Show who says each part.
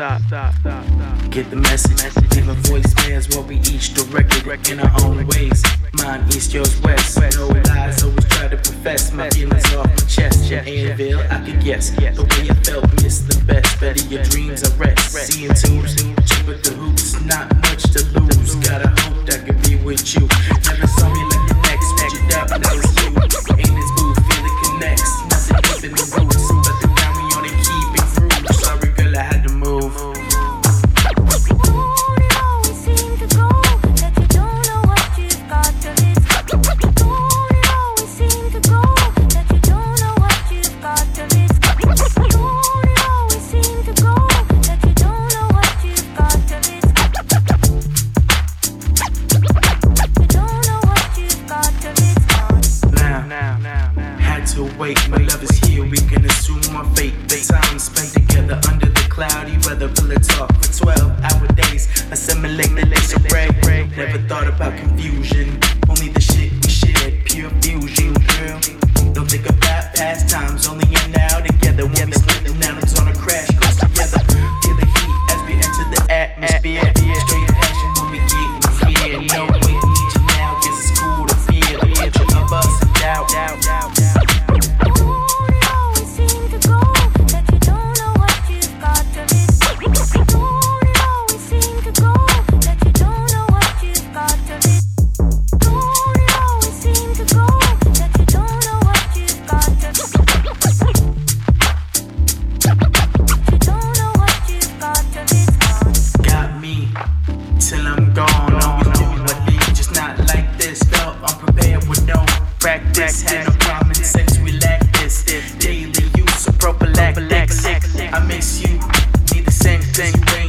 Speaker 1: stop, stop, stop, stop.
Speaker 2: Get the message, leaving voicemails while we each direct in our own ways. Mine east, yours west. No lies, always try to profess my feelings off my chest. In Anvil, I could guess the way I felt, miss the best. Better your dreams are rest. Seeing tubes, cheaper the hoops, not much to lose. Gotta hope that could be with you. Never saw me to wait. My love is here, we can assume our fate. Time spent together under the cloudy weather. Will it talk for 12 hour days? Assimilate the disarray. Never thought about confusion. Only the shit we shared, pure fusion, girl. Don't think about past times, Had no common sense, we lack this. Daily use of prophylactics. I miss you, need the same thing.